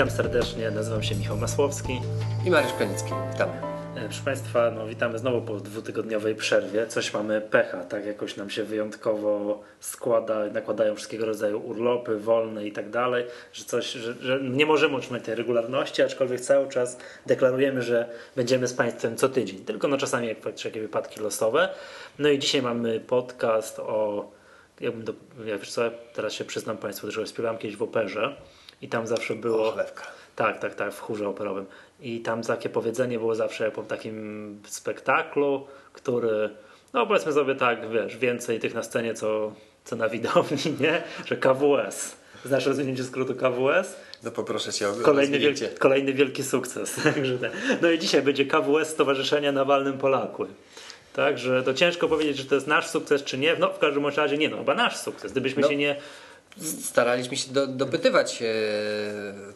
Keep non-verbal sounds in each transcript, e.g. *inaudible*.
Witam serdecznie, nazywam się Michał Masłowski. I Mariusz Kanicki. Witamy. E, proszę Państwa, no, witamy znowu po dwutygodniowej przerwie. Coś mamy pecha, tak jakoś nam się wyjątkowo składa, nakładają wszystkiego rodzaju urlopy, wolne i tak dalej, że coś, że, że nie możemy utrzymać tej regularności, aczkolwiek cały czas deklarujemy, że będziemy z Państwem co tydzień. Tylko no czasami jak takie wypadki losowe. No i dzisiaj mamy podcast o ja bym do, ja wiesz co, teraz się przyznam Państwu, że śpiewałem kiedyś w operze i tam zawsze było. Ochlewka. Tak, tak, tak, w chórze operowym. I tam takie powiedzenie było zawsze po takim spektaklu, który, no powiedzmy sobie tak, wiesz, więcej tych na scenie, co, co na widowni, *laughs* nie? Że KWS. Znasz rozwinięcie skrótu KWS? No poproszę Cię o kolejny wielki, kolejny wielki sukces. *laughs* no i dzisiaj będzie KWS Stowarzyszenia Nawalnym Polakły. Także to ciężko powiedzieć, czy to jest nasz sukces, czy nie. No w każdym razie nie, no chyba nasz sukces. Gdybyśmy no. się nie staraliśmy się do, dopytywać, e,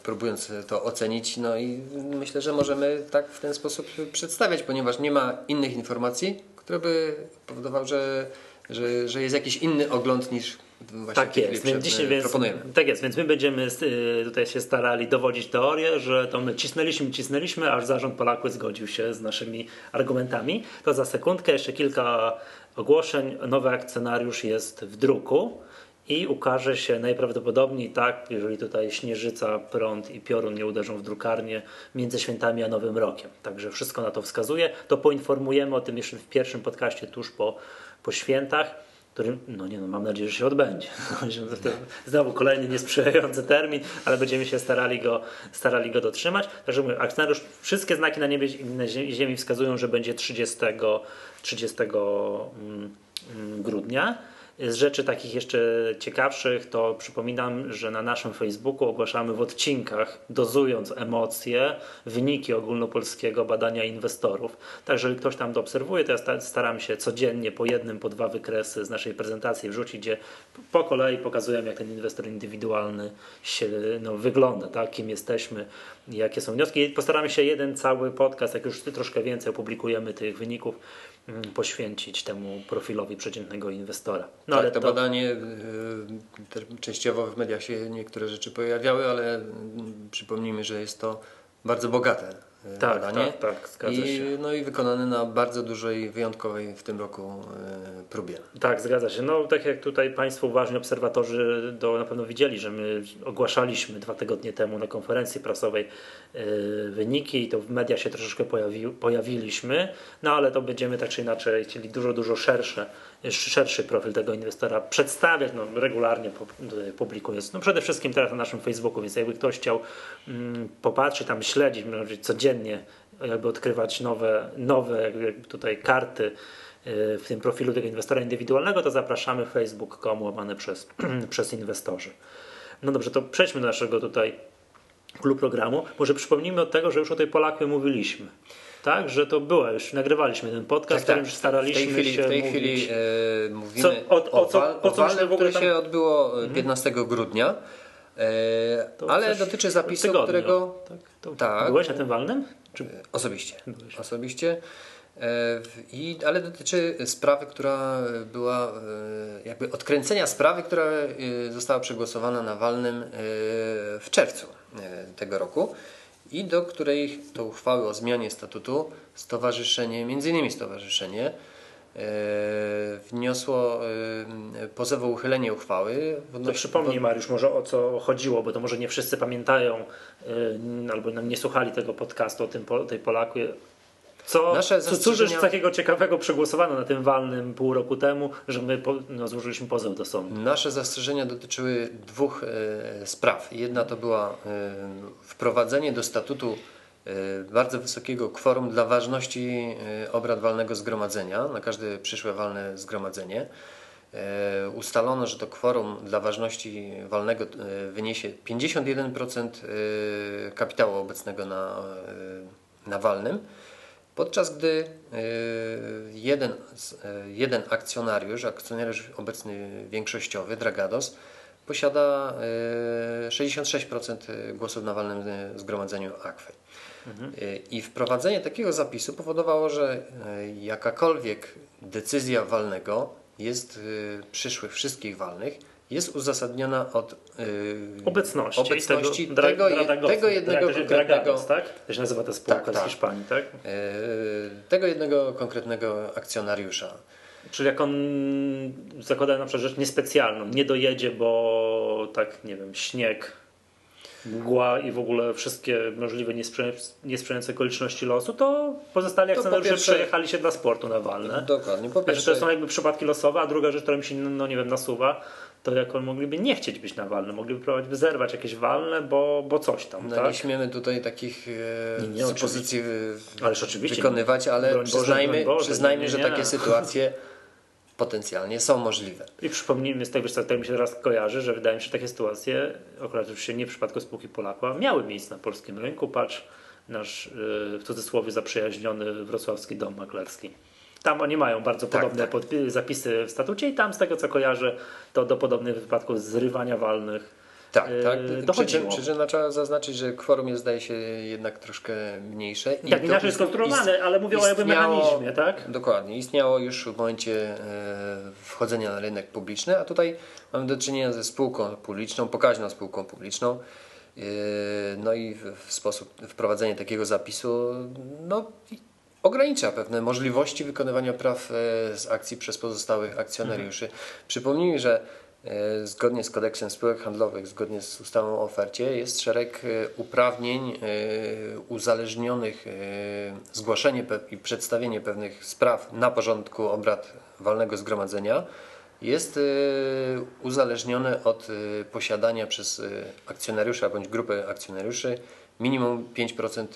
próbując to ocenić, no i myślę, że możemy tak w ten sposób przedstawiać, ponieważ nie ma innych informacji, które by powodowały, że, że, że jest jakiś inny ogląd niż Właśnie tak jest, więc dzisiaj więc, tak jest, więc my będziemy y, tutaj się starali dowodzić teorię, że to my cisnęliśmy, cisnęliśmy, aż zarząd Polaków zgodził się z naszymi argumentami. To za sekundkę jeszcze kilka ogłoszeń. Nowy akcjonariusz jest w druku i ukaże się najprawdopodobniej tak, jeżeli tutaj śnieżyca, prąd i piorun nie uderzą w drukarnię między świętami a Nowym Rokiem. Także wszystko na to wskazuje. To poinformujemy o tym jeszcze w pierwszym podcaście tuż po, po świętach który, no nie no, mam nadzieję, że się odbędzie. *laughs* Znowu kolejny niesprzyjający termin, ale będziemy się starali go, starali go dotrzymać. Także mówię, akcjonariusz, wszystkie znaki na niebie i na ziemi wskazują, że będzie 30, 30 mm, mm, grudnia. Z rzeczy takich jeszcze ciekawszych, to przypominam, że na naszym Facebooku ogłaszamy w odcinkach, dozując emocje, wyniki ogólnopolskiego badania inwestorów. Także jeżeli ktoś tam to obserwuje, to ja staram się codziennie po jednym, po dwa wykresy z naszej prezentacji wrzucić, gdzie po kolei pokazujemy, jak ten inwestor indywidualny się no, wygląda, tak? kim jesteśmy, jakie są wnioski. Postaramy się jeden cały podcast, jak już troszkę więcej opublikujemy tych wyników, poświęcić temu profilowi przeciętnego inwestora. No, tak, ale to, to badanie, y, częściowo w mediach się niektóre rzeczy pojawiały, ale przypomnijmy, że jest to bardzo bogate tak, badanie. Tak, tak, zgadza I, się. No i wykonany na bardzo dużej, wyjątkowej w tym roku e, próbie. Tak, zgadza się. No tak jak tutaj Państwo uważni obserwatorzy do, na pewno widzieli, że my ogłaszaliśmy dwa tygodnie temu na konferencji prasowej e, wyniki i to w mediach się troszeczkę pojawi, pojawiliśmy, no ale to będziemy tak czy inaczej chcieli dużo, dużo szersze szerszy profil tego inwestora przedstawiać, no, regularnie publikuję. No, przede wszystkim teraz na naszym Facebooku, więc jakby ktoś chciał mm, popatrzeć, tam śledzić, codziennie jakby odkrywać nowe, nowe tutaj karty y, w tym profilu tego inwestora indywidualnego, to zapraszamy facebook.com łamane przez, *clears throat* przez inwestorzy. No dobrze, to przejdźmy do naszego tutaj klub programu. Może przypomnijmy od tego, że już o tej Polaku mówiliśmy tak? Że to było, już nagrywaliśmy ten podcast, tak, tak. już staraliśmy w tej chwili, się W tej mówić. chwili e, mówimy co, o, o, co, o, co walnym, które tam... się odbyło 15 mhm. grudnia. E, ale dotyczy zapisu, tygodniu. którego... Tak, to... tak. Byłeś na tym walnym? Czy... Osobiście. Byłeś. Osobiście. E, I, ale dotyczy sprawy, która była, e, jakby odkręcenia sprawy, która e, została przegłosowana na walnym w czerwcu tego roku i do której do uchwały o zmianie statutu stowarzyszenie, między innymi stowarzyszenie, e, wniosło e, pozew o uchylenie uchwały. To przypomnij Mariusz może o co chodziło, bo to może nie wszyscy pamiętają e, albo nie słuchali tego podcastu o tym, tej Polaku, co, Nasze co cóż jest takiego ciekawego przegłosowano na tym walnym pół roku temu, że my po, no, złożyliśmy pozew do sądu? Nasze zastrzeżenia dotyczyły dwóch e, spraw. Jedna to była e, wprowadzenie do statutu e, bardzo wysokiego kworum dla ważności obrad walnego zgromadzenia na każde przyszłe walne zgromadzenie. Ustalono, że to kworum dla ważności walnego wyniesie 51% kapitału obecnego na, na walnym Podczas gdy e, jeden, e, jeden akcjonariusz, akcjonariusz obecny większościowy, Dragados, posiada 66% e, głosów na walnym zgromadzeniu Akwy. Mhm. I wprowadzenie takiego zapisu powodowało, że jakakolwiek decyzja walnego jest przyszłych wszystkich walnych jest uzasadniona od obecności, obecności tego, tego, dra, tego, tego jednego tak, konkretnego, tak? To się nazywa ta spółka Tak, z tak. Hiszpanii, tak? tego jednego konkretnego akcjonariusza. Czyli jak on zakłada na przykład rzecz niespecjalną, nie dojedzie, bo tak, nie wiem, śnieg, mgła i w ogóle wszystkie możliwe niesprzyja- niesprzyjające okoliczności losu, to pozostali po akcjonariusze pierwsze- przejechali się dla sportu na walne. Dokładnie. Po Znaczy, pierwsze, to są jakby przypadki losowe, a druga rzecz, która mi się, no nie wiem, nasuwa, to jak on mogliby nie chcieć być na walne, mogliby próbować by zerwać jakieś walne, bo, bo coś tam, no tak? nie śmiemy tutaj takich e, Nie, nie, supozycji oczywiście wykonywać, ale Broń przyznajmy, Boże, przyznajmy nie, że takie sytuacje *laughs* potencjalnie są możliwe. I przypomnijmy z tego, że tak mi się teraz kojarzy, że wydaje mi się, że takie sytuacje, akurat już się nie w przypadku spółki Polakła, miały miejsce na polskim rynku. Patrz, nasz yy, w cudzysłowie zaprzyjaźniony wrocławski dom maklerski. Tam oni mają bardzo Tak, podobne tak. zapisy w statucie i tam z tego co kojarzę, to do podobnych wypadków zrywania walnych Tak, Yy, tak. Dochodziło. przy czym no, trzeba zaznaczyć, że kworum jest zdaje się jednak troszkę mniejsze. I tak inaczej ist- skonstruowane, ale mówią o jakby istniało- mechanizmie, tak? Dokładnie. Istniało już w momencie e, wchodzenia na rynek publiczny, a tutaj mamy do czynienia ze spółką publiczną, pokaźną spółką publiczną. E, No i w, w sposób wprowadzenie takiego zapisu no, i ogranicza pewne możliwości wykonywania praw e, z akcji przez pozostałych akcjonariuszy. Przypomnijmy, że e, zgodnie z kodeksem spółek handlowych, zgodnie z ustawą o ofercie, jest szereg e, uprawnień uzależnionych, zgłoszenie i przedstawienie pewnych spraw na porządku obrad walnego zgromadzenia jest uzależnione od posiadania przez akcjonariusza bądź grupę akcjonariuszy minimum 5%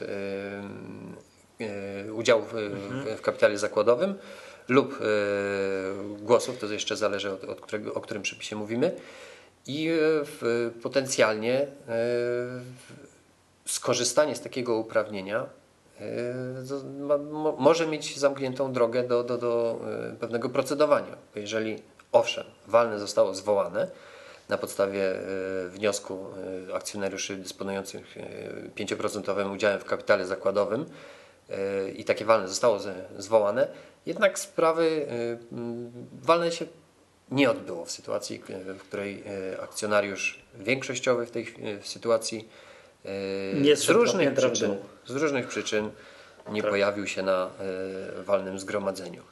e, e, udziałów e, w, w kapitale zakładowym lub e, głosów, to jeszcze zależy od, od którego, o którym przepisie mówimy i e, w, potencjalnie skorzystanie z takiego uprawnienia może mieć zamkniętą drogę do, do, do pewnego procedowania. Bo jeżeli owszem, walne zostało zwołane na podstawie wniosku akcjonariuszy dysponujących e, 5% udziałem w kapitale zakładowym i takie walne zostało zwołane, jednak sprawy m, walne się nie odbyło w sytuacji, e, w której e, akcjonariusz większościowy w tej w sytuacji Nie z różnych przyczyn, z różnych przyczyn nie Tak. pojawił się na walnym zgromadzeniu.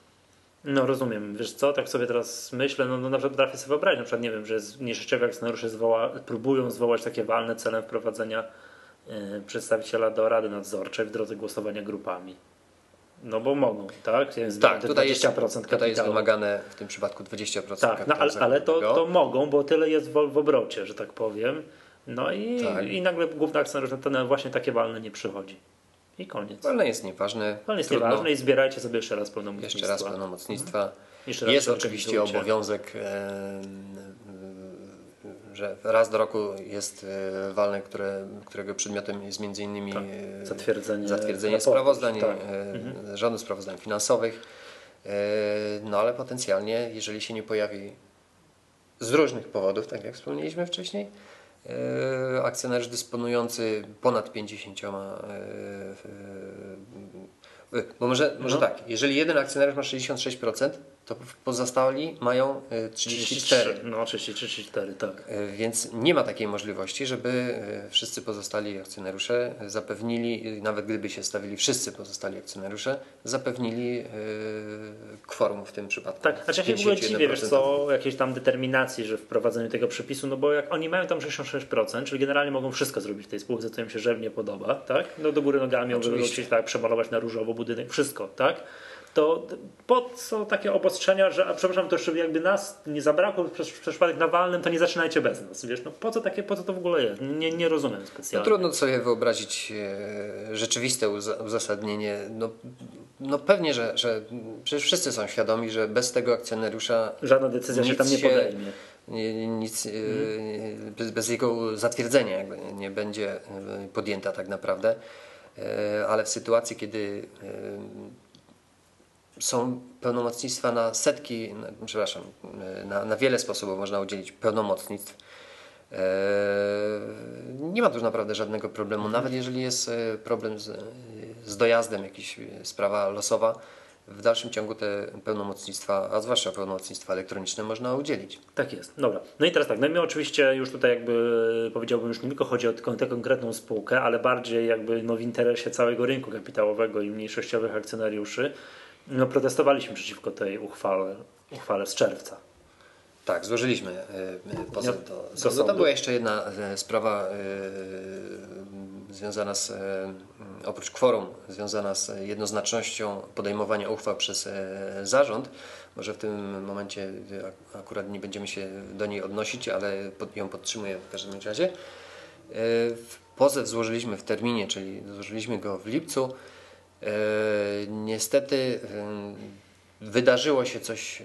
No rozumiem, wiesz co, tak sobie teraz myślę, no, no na przykład potrafię sobie wyobrazić, na przykład nie wiem, że mniejszościowi akcjonariusze zwoła, próbują zwołać takie walne celem wprowadzenia przedstawiciela do Rady Nadzorczej w drodze głosowania grupami. No bo mogą, tak? Jest Tak, te tutaj jest, 20% kapitału. tutaj jest wymagane w tym przypadku 20% Tak, no, ale, ale to, to mogą, bo tyle jest w, w obrocie, że tak powiem. No i, Tak. i nagle główny akcjonariusz na ten właśnie takie walne nie przychodzi. I koniec. Walne jest nieważne. Walne jest Trudno. nieważne i zbierajcie sobie jeszcze raz pełnomocnictwa. Jeszcze raz pełnomocnictwa. Jeszcze raz Jest oczywiście obowiązek, e, że raz do roku jest e, walne, które, którego przedmiotem jest między innymi Tak. e, Zatwierdzenie zatwierdzenie sprawozdań, tak. e, żadnych sprawozdań finansowych. No ale potencjalnie, jeżeli się nie pojawi z różnych powodów, tak jak wspomnieliśmy wcześniej, akcjonariusz dysponujący ponad 50 e, e, bo może, może No. tak, jeżeli jeden akcjonariusz ma 66%, to pozostali mają e, 34%. No 33, 34, tak. E, Więc nie ma takiej możliwości, żeby e, wszyscy pozostali akcjonariusze zapewnili, nawet gdyby się stawili wszyscy pozostali akcjonariusze, zapewnili kworum w tym przypadku. Tak, znaczy ja się w ogóle dziwię, wiesz 51%. co, jakiejś tam determinacji, że w wprowadzeniu tego przepisu, no bo jak oni mają tam 66%, czyli generalnie mogą wszystko zrobić w tej spółce, co im się żywnie podoba, tak? No do góry nogami mogą tak, przemalować na różowo budynek, wszystko, tak? To po co takie obostrzenia, że, a przepraszam, to jeszcze jakby nas nie zabrakło przez, przez przypadek na walnym, to nie zaczynajcie bez nas, wiesz, no po co takie, po co to w ogóle jest? Nie, nie rozumiem No, specjalnie. trudno sobie wyobrazić e, rzeczywiste uza- uzasadnienie. No, no pewnie, że, że przecież wszyscy są świadomi, że bez tego akcjonariusza Żadna decyzja się tam nie podejmie. nie- nic, e, bez, bez jego zatwierdzenia jakby nie- będzie podjęta tak naprawdę. E, Ale w sytuacji, kiedy są pełnomocnictwa na setki, na, przepraszam, e, na, na wiele sposobów można udzielić pełnomocnictw. E, Nie ma tu naprawdę żadnego problemu, nawet jeżeli jest e, problem z, z dojazdem, jakaś sprawa losowa, w dalszym ciągu te pełnomocnictwa, a zwłaszcza pełnomocnictwa elektroniczne można udzielić. Tak jest, dobra. No i teraz tak, no i my oczywiście już tutaj jakby powiedziałbym, już nie tylko chodzi o tę konkretną spółkę, ale bardziej jakby no w interesie całego rynku kapitałowego i mniejszościowych akcjonariuszy, no protestowaliśmy przeciwko tej uchwale, uchwale z czerwca. Tak, złożyliśmy e, pozew do, do sądu. To była jeszcze jedna e, sprawa związana z, oprócz kworum, związana z jednoznacznością podejmowania uchwał przez zarząd. Może w tym momencie akurat nie będziemy się do niej odnosić, ale pod, ją podtrzymuję w każdym razie. Pozew złożyliśmy w terminie, czyli złożyliśmy go w lipcu. Niestety wydarzyło się coś e,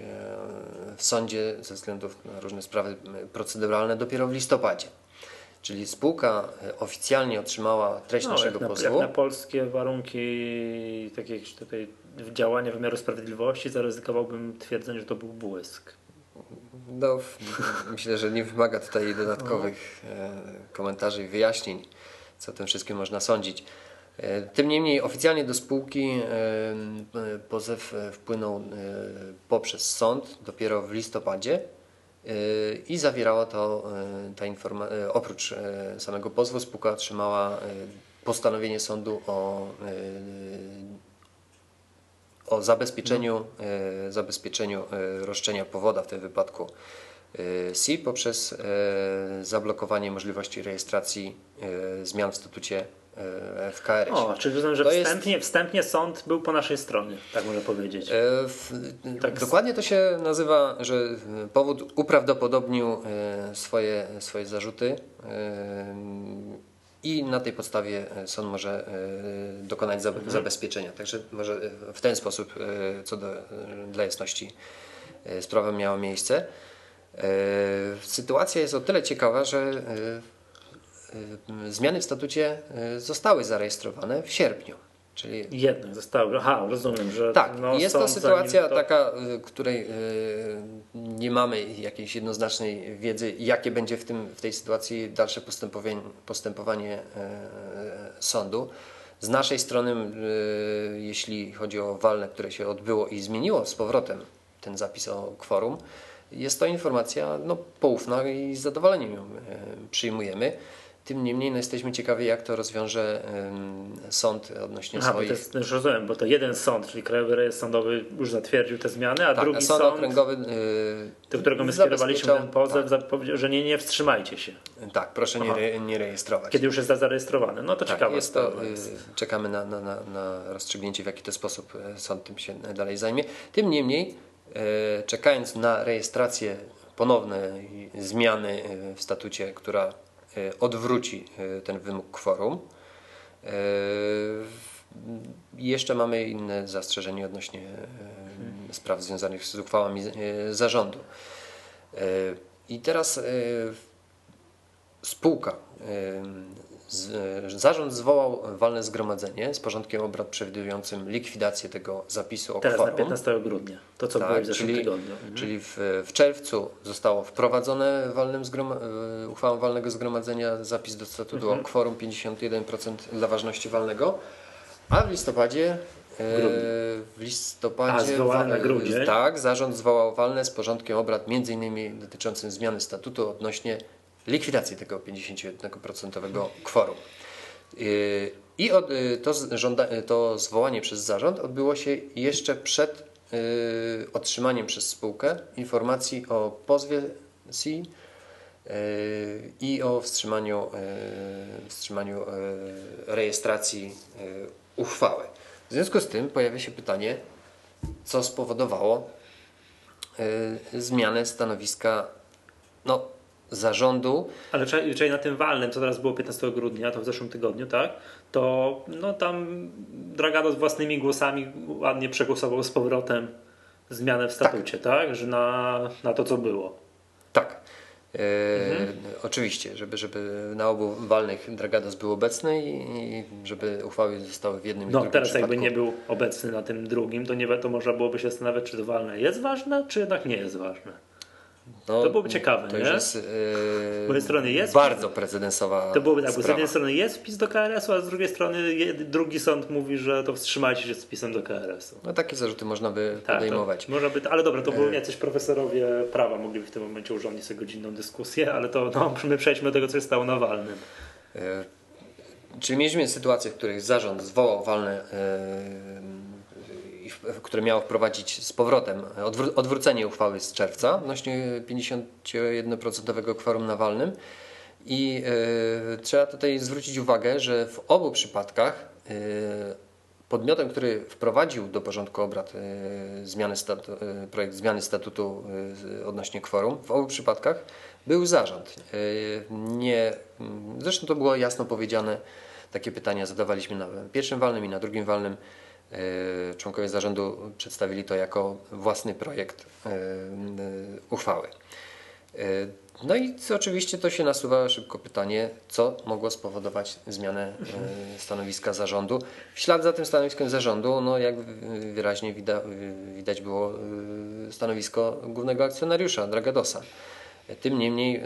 w sądzie ze względu na różne sprawy proceduralne dopiero w listopadzie. Czyli spółka e, oficjalnie otrzymała treść no, naszego jak pozwu. Jak na polskie warunki takiego tutaj działania wymiaru sprawiedliwości zaryzykowałbym twierdzenie, że to był błysk. No, *laughs* myślę, że nie wymaga tutaj dodatkowych no. komentarzy i wyjaśnień, co o tym wszystkim można sądzić. E, tym niemniej oficjalnie do spółki e, e, pozew wpłynął poprzez sąd dopiero w listopadzie i zawierało to ta informacja, oprócz samego pozwu spółka otrzymała postanowienie sądu o, o zabezpieczeniu, zabezpieczeniu roszczenia powoda w tym wypadku SI poprzez zablokowanie możliwości rejestracji zmian w statucie w KRS. O, czyli rozumiem, że wstępnie, jest... wstępnie sąd był po naszej stronie, tak można powiedzieć. E, w, tak. Dokładnie to się nazywa, że powód uprawdopodobnił e, swoje, swoje zarzuty i na tej podstawie sąd może dokonać mhm. zabezpieczenia. Także może w ten sposób, co do, dla jasności, sprawa miała miejsce. Sytuacja jest o tyle ciekawa, że zmiany w statucie y, zostały zarejestrowane w sierpniu. Czyli... Jednak zostały. Aha, rozumiem, że. Tak, no, jest to sytuacja to... taka, y, której nie mamy jakiejś jednoznacznej wiedzy, jakie będzie w, tym, w tej sytuacji dalsze postępowanie, postępowanie sądu. Z naszej strony, jeśli chodzi o walne, które się odbyło i zmieniło z powrotem ten zapis o kworum, jest to informacja no, poufna i z zadowoleniem ją przyjmujemy. Tym niemniej no, jesteśmy ciekawi, jak to rozwiąże sąd odnośnie Aha, swoich... To jest, już rozumiem, bo to jeden sąd, czyli Krajowy Rejestr Sądowy już zatwierdził te zmiany, a tak, drugi a sąd, sąd okręgowy, do którego my skierowaliśmy ten pozew, tak. powiedział, że nie, nie wstrzymajcie się. Tak, proszę nie, nie, rejestrować. Kiedy już jest zarejestrowane. No to tak, ciekawe. Jest to. Y, czekamy na, na, na, na rozstrzygnięcie, w jaki to sposób y, sąd tym się dalej zajmie. Tym niemniej, y, czekając na rejestrację ponowne zmiany w statucie, która E, odwróci e, ten wymóg kworum. E, jeszcze mamy inne zastrzeżenia odnośnie spraw związanych z uchwałami zarządu. I teraz spółka zarząd zwołał walne zgromadzenie z porządkiem obrad przewidującym likwidację tego zapisu o Teraz kworum. na 15 grudnia, to co tak, było w zeszłym czyli, tygodniu. Mhm. Czyli w, w, czerwcu zostało wprowadzone walnym zgroma, e, uchwałą walnego zgromadzenia zapis do statutu mhm. o kworum 51% dla ważności walnego, a w listopadzie e, w listopadzie a, na grudzień. tak, zarząd zwołał walne z porządkiem obrad między innymi dotyczącym zmiany statutu odnośnie likwidacji tego 51% kworum. Y, I y, to, żąda, to zwołanie przez zarząd odbyło się jeszcze przed y, otrzymaniem przez spółkę informacji o pozwie CI i o wstrzymaniu, wstrzymaniu rejestracji uchwały. W związku z tym pojawia się pytanie, co spowodowało zmianę stanowiska no, zarządu. Ale czyli, na tym walnym, co teraz było 15 grudnia, to w zeszłym tygodniu, tak? To no tam Dragado z własnymi głosami ładnie przegłosował z powrotem zmianę w statucie, tak? tak? Że na, na to, co było. Tak. E, mhm. Oczywiście, żeby, żeby na obu walnych Dragados był obecny i żeby uchwały zostały w jednym no, i drugim teraz przypadku. jakby nie był obecny na tym drugim, to, nie, to można byłoby się zastanawiać, czy to walne jest ważne, czy jednak nie jest ważne. No, To byłoby ciekawe, to nie? jest, yy, Z jednej strony jest bardzo precedensowa To byłoby tak, bo z sprawa. jednej strony jest wpis do KRS-u, a z drugiej strony drugi sąd mówi, że to wstrzymajcie się z wpisem do KRS-u. No takie zarzuty można by Tak, podejmować. To, może by, ale dobra, to były jacyś profesorowie prawa, mogliby w tym momencie urządzić sobie godzinną dyskusję, ale to no, *laughs* my przejdźmy do tego, co się stało na walnym. E, Czyli mieliśmy sytuacje, w których zarząd zwołał walne, e, w- które miało wprowadzić z powrotem odwró- odwrócenie uchwały z czerwca odnośnie 51% kworum na walnym. I e, trzeba tutaj zwrócić uwagę, że w obu przypadkach e, podmiotem, który wprowadził do porządku obrad e, zmiany statu, projekt zmiany statutu odnośnie kworum, w obu przypadkach był zarząd. Nie, zresztą to było jasno powiedziane, takie pytania zadawaliśmy na pierwszym walnym i na drugim walnym. E, Członkowie zarządu przedstawili to jako własny projekt e, e, uchwały. No i oczywiście to się nasuwa szybko pytanie, co mogło spowodować zmianę stanowiska zarządu. W ślad za tym stanowiskiem zarządu, no jak wy- wyraźnie wida, widać było stanowisko głównego akcjonariusza Dragadosa. Tym niemniej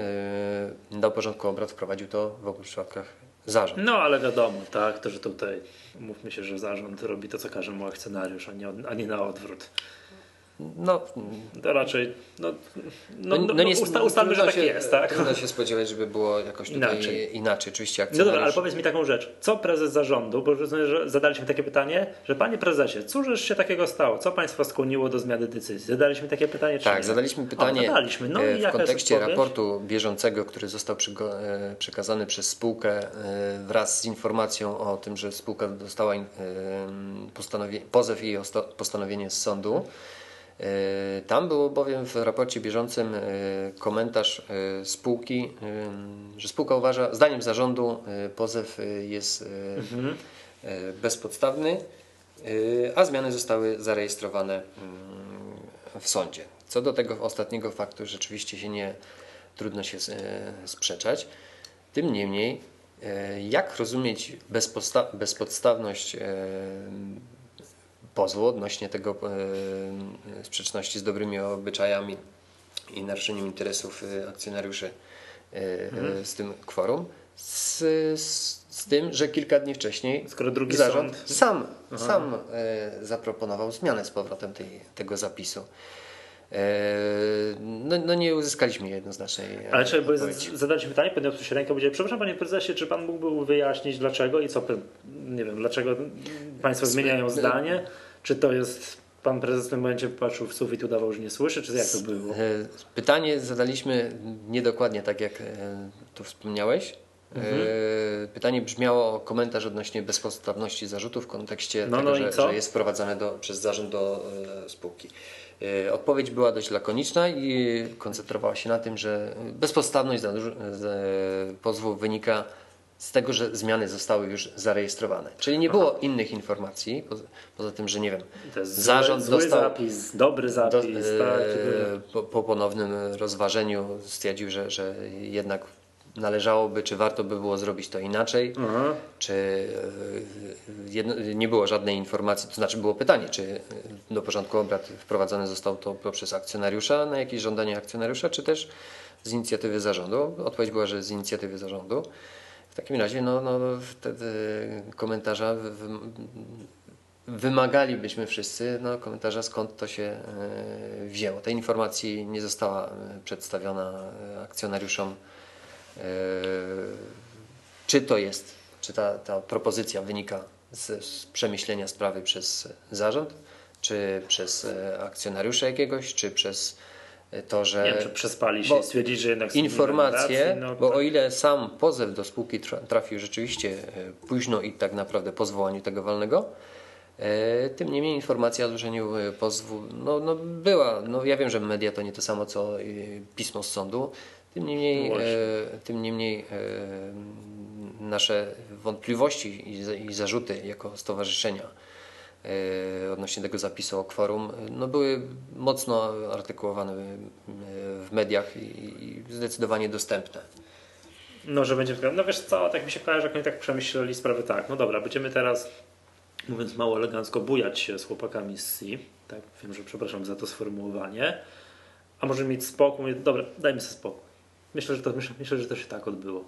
do porządku obrad wprowadził to w obu przypadkach zarząd. No ale wiadomo, tak, to że tutaj mówmy się, że zarząd robi to, co każe mu akcjonariusz, a nie, a nie na odwrót. No, To raczej, no, no, no, no, usta, ustalmy, że tak się, jest, tak? Trudno się spodziewać, żeby było jakoś tutaj Inaczej. inaczej. Oczywiście No dobra, ale akcjonariusz... powiedz mi taką rzecz. Co prezes zarządu, bo rozumiem, że zadaliśmy takie pytanie, że panie prezesie, cóż się takiego stało? Co państwa skłoniło do zmiany decyzji? Zadaliśmy takie pytanie, czy Tak, nie? zadaliśmy pytanie O, zadaliśmy. No e, w kontekście raportu bieżącego, który został e, przekazany przez spółkę e, wraz z informacją o tym, że spółka dostała pozew i osta- postanowienie z sądu. E, Tam był bowiem w raporcie bieżącym e, komentarz e, spółki, że spółka uważa, zdaniem zarządu pozew jest Mhm. bezpodstawny, a zmiany zostały zarejestrowane mm, w sądzie. Co do tego ostatniego faktu rzeczywiście się nie trudno się sprzeczać. Tym niemniej, jak rozumieć bezpodstawność pozwu odnośnie tego e, sprzeczności z dobrymi obyczajami i naruszeniem interesów e, akcjonariuszy e, e, z tym kworum, z, z, z tym, że kilka dni wcześniej Skoro drugi zarząd sąd- sam, sam e, zaproponował zmianę z powrotem tej, tego zapisu. E, no, no nie uzyskaliśmy jednoznacznej e, Ale czy zadaliśmy pytanie, podniósł się rękę, powiedział, przepraszam panie prezesie, czy pan mógłby wyjaśnić dlaczego i co, nie wiem, dlaczego państwo zmieniają zdanie? Czy to jest, pan prezes w tym momencie patrzył w sufit i udawał, że nie słyszy, czy jak to było? E, Pytanie zadaliśmy niedokładnie tak, jak e, tu wspomniałeś. Mhm. E, Pytanie brzmiało o komentarz odnośnie bezpodstawności zarzutu w kontekście No, tego, no że, że jest wprowadzane do, przez zarząd do spółki. Odpowiedź była dość lakoniczna i koncentrowała się na tym, że bezpodstawność pozwu wynika z tego, że zmiany zostały już zarejestrowane. Czyli nie było innych informacji, poza, poza tym, że nie wiem, zarząd zły, zły dostał zapis, dobry do, zapis, tak? e, po, po ponownym rozważeniu stwierdził, że, że jednak należałoby, czy warto by było zrobić to inaczej, Aha. czy e, jedno, nie było żadnej informacji, to znaczy było pytanie, czy do porządku obrad wprowadzone zostało to poprzez akcjonariusza, na jakieś żądanie akcjonariusza, czy też z inicjatywy zarządu. Odpowiedź była, że z inicjatywy zarządu. Takim razie no, no, komentarza w, w, wymagalibyśmy wszyscy no, komentarza, skąd to się e, wzięło. Tej informacji nie została e, przedstawiona e, akcjonariuszom. Czy to jest, czy ta, ta propozycja wynika z, z przemyślenia sprawy przez zarząd, czy przez akcjonariusza jakiegoś, czy przez to, że Nie wiem, przespali się i stwierdzili, że jednak informacje, no, bo tak. o ile sam pozew do spółki tra- trafił rzeczywiście e, późno i tak naprawdę po zwołaniu tego walnego, e, tym niemniej informacja o złożeniu e, pozwu no, no była. No, ja wiem, że media to nie to samo co pismo z sądu. Tym niemniej, No właśnie. tym niemniej nasze wątpliwości i, za- i zarzuty jako stowarzyszenia odnośnie tego zapisu o kworum no były mocno artykułowane e, w mediach i, zdecydowanie dostępne. No, że będzie. No wiesz co, tak mi się kojarzy, jak oni tak przemyśleli sprawę tak. No dobra, będziemy teraz, mówiąc mało elegancko, bujać się z chłopakami z C. Tak, wiem, że przepraszam za to sformułowanie. a możemy mieć spokój. Dobra, dajmy sobie spokój. Myślę, że to, myślę, myślę, że to się tak odbyło.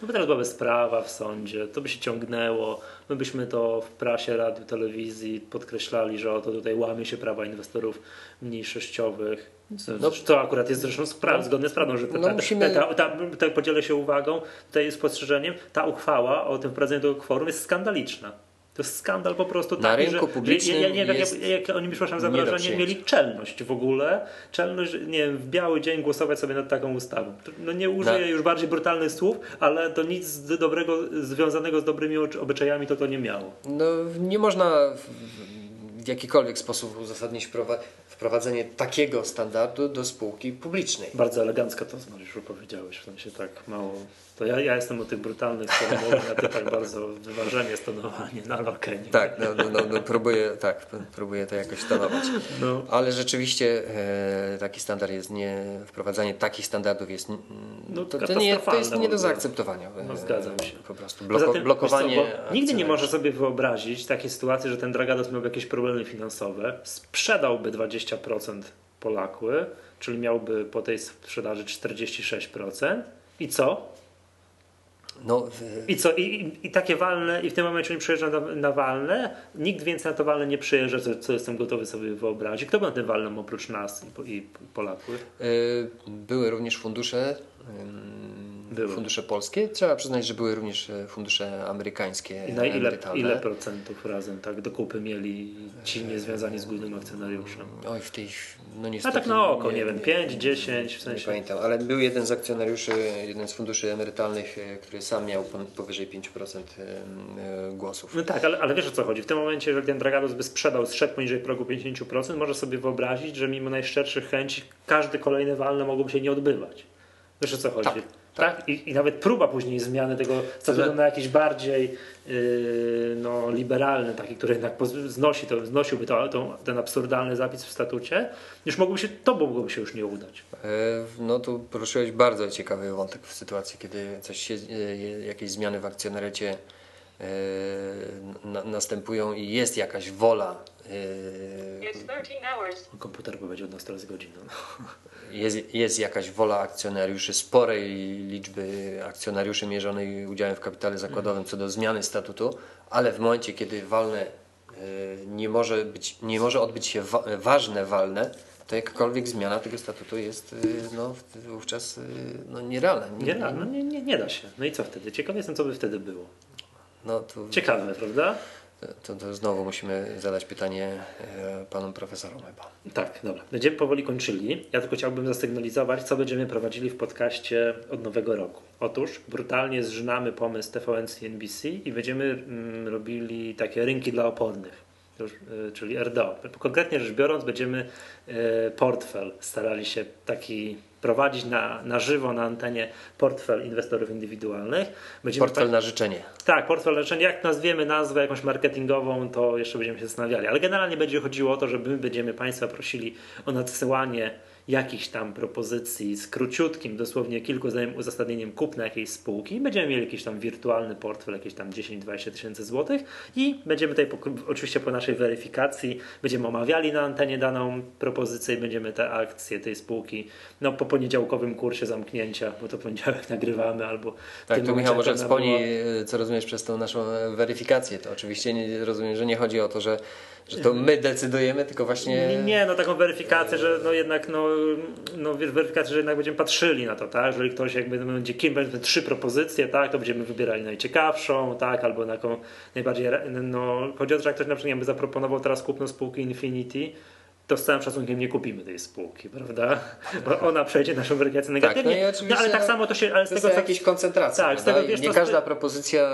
No bo teraz byłaby sprawa w sądzie, to by się ciągnęło, my byśmy to w prasie, radiu, telewizji podkreślali, że oto tutaj łamie się prawa inwestorów mniejszościowych. No, to akurat jest zresztą spraw, no, zgodne z prawdą, że ta, no musimy... ta, ta, ta, podzielę się uwagą, tutaj spostrzeżeniem, ta uchwała o tym wprowadzeniu tego kworum jest skandaliczna. To jest skandal po prostu Na taki, rynku że, publicznym ja, ja nie wiem, jak, jak, oni, przepraszam za wrażenie, mieli czelność w ogóle, czelność, nie wiem, w biały dzień głosować sobie nad taką ustawą. No nie użyję Na... już bardziej brutalnych słów, ale to nic dobrego związanego z dobrymi obyczajami to to nie miało. No nie można w jakikolwiek sposób uzasadnić wprowadzenie takiego standardu do spółki publicznej. Bardzo elegancko to Mariuszu powiedziałeś, w sensie tak mało to ja, ja jestem o tych brutalnych sformułowaniach, a ty tak bardzo wyważenie, stonowanie, no ale okej. Okay, tak, no, no, no, no, próbuję, tak, próbuję to jakoś stonować. No. Ale rzeczywiście e, taki standard jest nie, wprowadzanie takich standardów jest, no, to, to, nie, to jest nie do zaakceptowania. No, zgadzam się. Po prostu bloko, blokowanie. Co, nigdy nie może sobie wyobrazić takiej sytuacji, że ten Dragados miałby jakieś problemy finansowe, sprzedałby 20% Polakły, czyli miałby po tej sprzedaży 46%. I co? No, I co? I, I, takie walne, i w tym momencie oni przyjeżdżają na, na walne, nikt więcej na to walne nie przyjeżdża, co, co jestem gotowy sobie wyobrazić. Kto był na tym walnym oprócz nas i, i Polaków? E, były również fundusze były. fundusze polskie. Trzeba przyznać, że były również e, fundusze amerykańskie. I na ile, ile procentów razem tak do kupy mieli ci niezwiązani z głównym akcjonariuszem? Oj, w tej, no niestety. A tak na oko, nie, nie wiem, 5, 10 w sensie. Nie pamiętam, ale był jeden z akcjonariuszy, jeden z funduszy emerytalnych, e, który sam miał powyżej 5% e, głosów. No tak, ale, ale wiesz o co chodzi. W tym momencie, jeżeli ten Dragados by sprzedał, zszedł poniżej progu 50%, może sobie wyobrazić, że mimo najszczerszych chęci każdy kolejny walne mogłoby się nie odbywać. Wiesz o co chodzi? Tak. Tak? I, I, nawet próba później zmiany tego statutu na jakiś bardziej yy, no, liberalny, taki, który jednak znosi to, znosiłby to, to, ten absurdalny zapis w statucie, już mogłoby się, to mogłoby się już nie udać. E, no tu poruszyłeś bardzo ciekawy wątek w sytuacji, kiedy coś się, e, jakieś zmiany w akcjonariacie na, następują i jest jakaś wola. Komputer powiedział na 100 godzin. No jest, jest jakaś wola akcjonariuszy, sporej liczby akcjonariuszy mierzonej udziałem w kapitale zakładowym co do zmiany statutu, ale w momencie, kiedy walne e, nie może, być, nie może odbyć się wa ważne walne, to jakakolwiek zmiana tego statutu jest e, no, wówczas e, no, nierealna. Nie, nie, no, nie, nie, nie da się. No i co wtedy? Ciekaw jestem, co by wtedy było. No, to, Ciekawe, prawda? To, to, znowu musimy zadać pytanie e, panom profesorom chyba. Tak, dobra. Będziemy powoli kończyli. Ja tylko chciałbym zasygnalizować, co będziemy prowadzili w podcaście od nowego roku. Otóż brutalnie zżynamy pomysł TVN NBC i będziemy mm, robili takie rynki dla opornych. Y, czyli RDO. Konkretnie rzecz biorąc, będziemy y, portfel starali się taki prowadzić na, na żywo na antenie portfel inwestorów indywidualnych. Będziemy portfel na życzenie. Tak, portfel na życzenie. Jak nazwiemy nazwę jakąś marketingową, to jeszcze będziemy się zastanawiali. Ale generalnie będzie chodziło o to, że my będziemy Państwa prosili o nadsyłanie jakichś tam propozycji z króciutkim, dosłownie kilku zdaniem uzasadnieniem kupna jakiejś spółki. Będziemy mieli jakiś tam wirtualny portfel, jakieś tam 10-20 tysięcy złotych i będziemy tutaj po, oczywiście po naszej weryfikacji będziemy omawiali na antenie daną propozycję i będziemy te akcje tej spółki no po poniedziałkowym kursie zamknięcia, bo to poniedziałek nagrywamy albo Tak, tu Michał może wspomni, było... co rozumiesz przez tą naszą weryfikację. To oczywiście nie, rozumiem, że nie chodzi o to, że że to my decydujemy, tylko właśnie... Nie, no taką weryfikację, że no jednak, no, no weryfikację, że jednak będziemy patrzyli na to, tak? Jeżeli ktoś jakby będzie kim będzie trzy propozycje, tak? To będziemy wybierali najciekawszą, tak? Albo taką najbardziej, no chodzi o to, że jak ktoś na przykład zaproponował teraz kupno spółki Infinity, to z całym szacunkiem nie kupimy tej spółki, prawda? Bo ona przejdzie naszą weryfikację negatywnie. Tak, no, no, ale tak samo to się. Ale z tego, co... jakiejś koncentracja. Tak, z tego, wiesz, nie każda propozycja.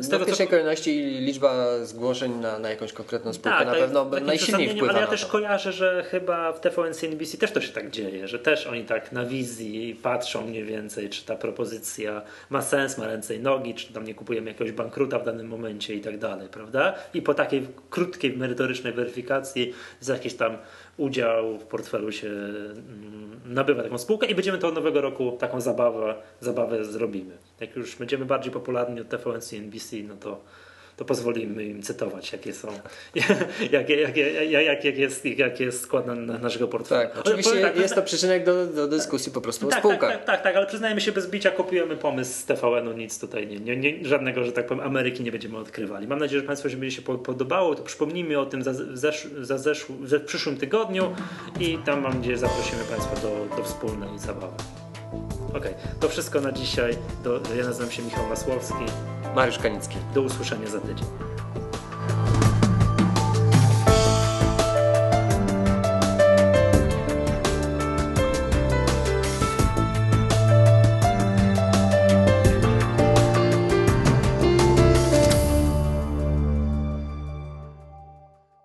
Z tego, w pierwszej co... kolejności liczba zgłoszeń na, na jakąś konkretną spółkę tak, na pewno najsilniej wpływa. Ale ja też to. kojarzę, że chyba w TVN CNBC też to się tak dzieje, że też oni tak na wizji patrzą mniej więcej, czy ta propozycja ma sens, ma ręce i nogi, czy tam nie kupujemy jakiegoś bankruta w danym momencie i tak dalej, prawda? I po takiej krótkiej, merytorycznej weryfikacji z jakiejś tam tam udział w portfelu się mm, nabywa taką spółkę i będziemy to od nowego roku taką zabawę, zabawę zrobimy. Jak już będziemy bardziej popularni od TVN CNBC, no to to pozwolimy im cytować, jakie są, *laughs* jakie, jakie, jak, jak, jest, jak jest skład na, na naszego portfela. Tak, oczywiście tak, jest to przyczynek do, do dyskusji po prostu tak, o spółkach. Tak, tak, tak, tak, ale przyznajmy się bez bicia, kupujemy pomysł z TVN-u, nic tutaj nie, nie, nie, żadnego, że tak powiem, Ameryki nie będziemy odkrywali. Mam nadzieję, że Państwu się będzie się podobało, to przypomnijmy o tym za, zesz, za zesz, w przyszłym tygodniu i tam mam nadzieję zaprosimy Państwa do, do wspólnej zabawy. Ok, to wszystko na dzisiaj. Do, ja nazywam się Michał Masłowski. Mariusz Kanicki. Do usłyszenia za tydzień.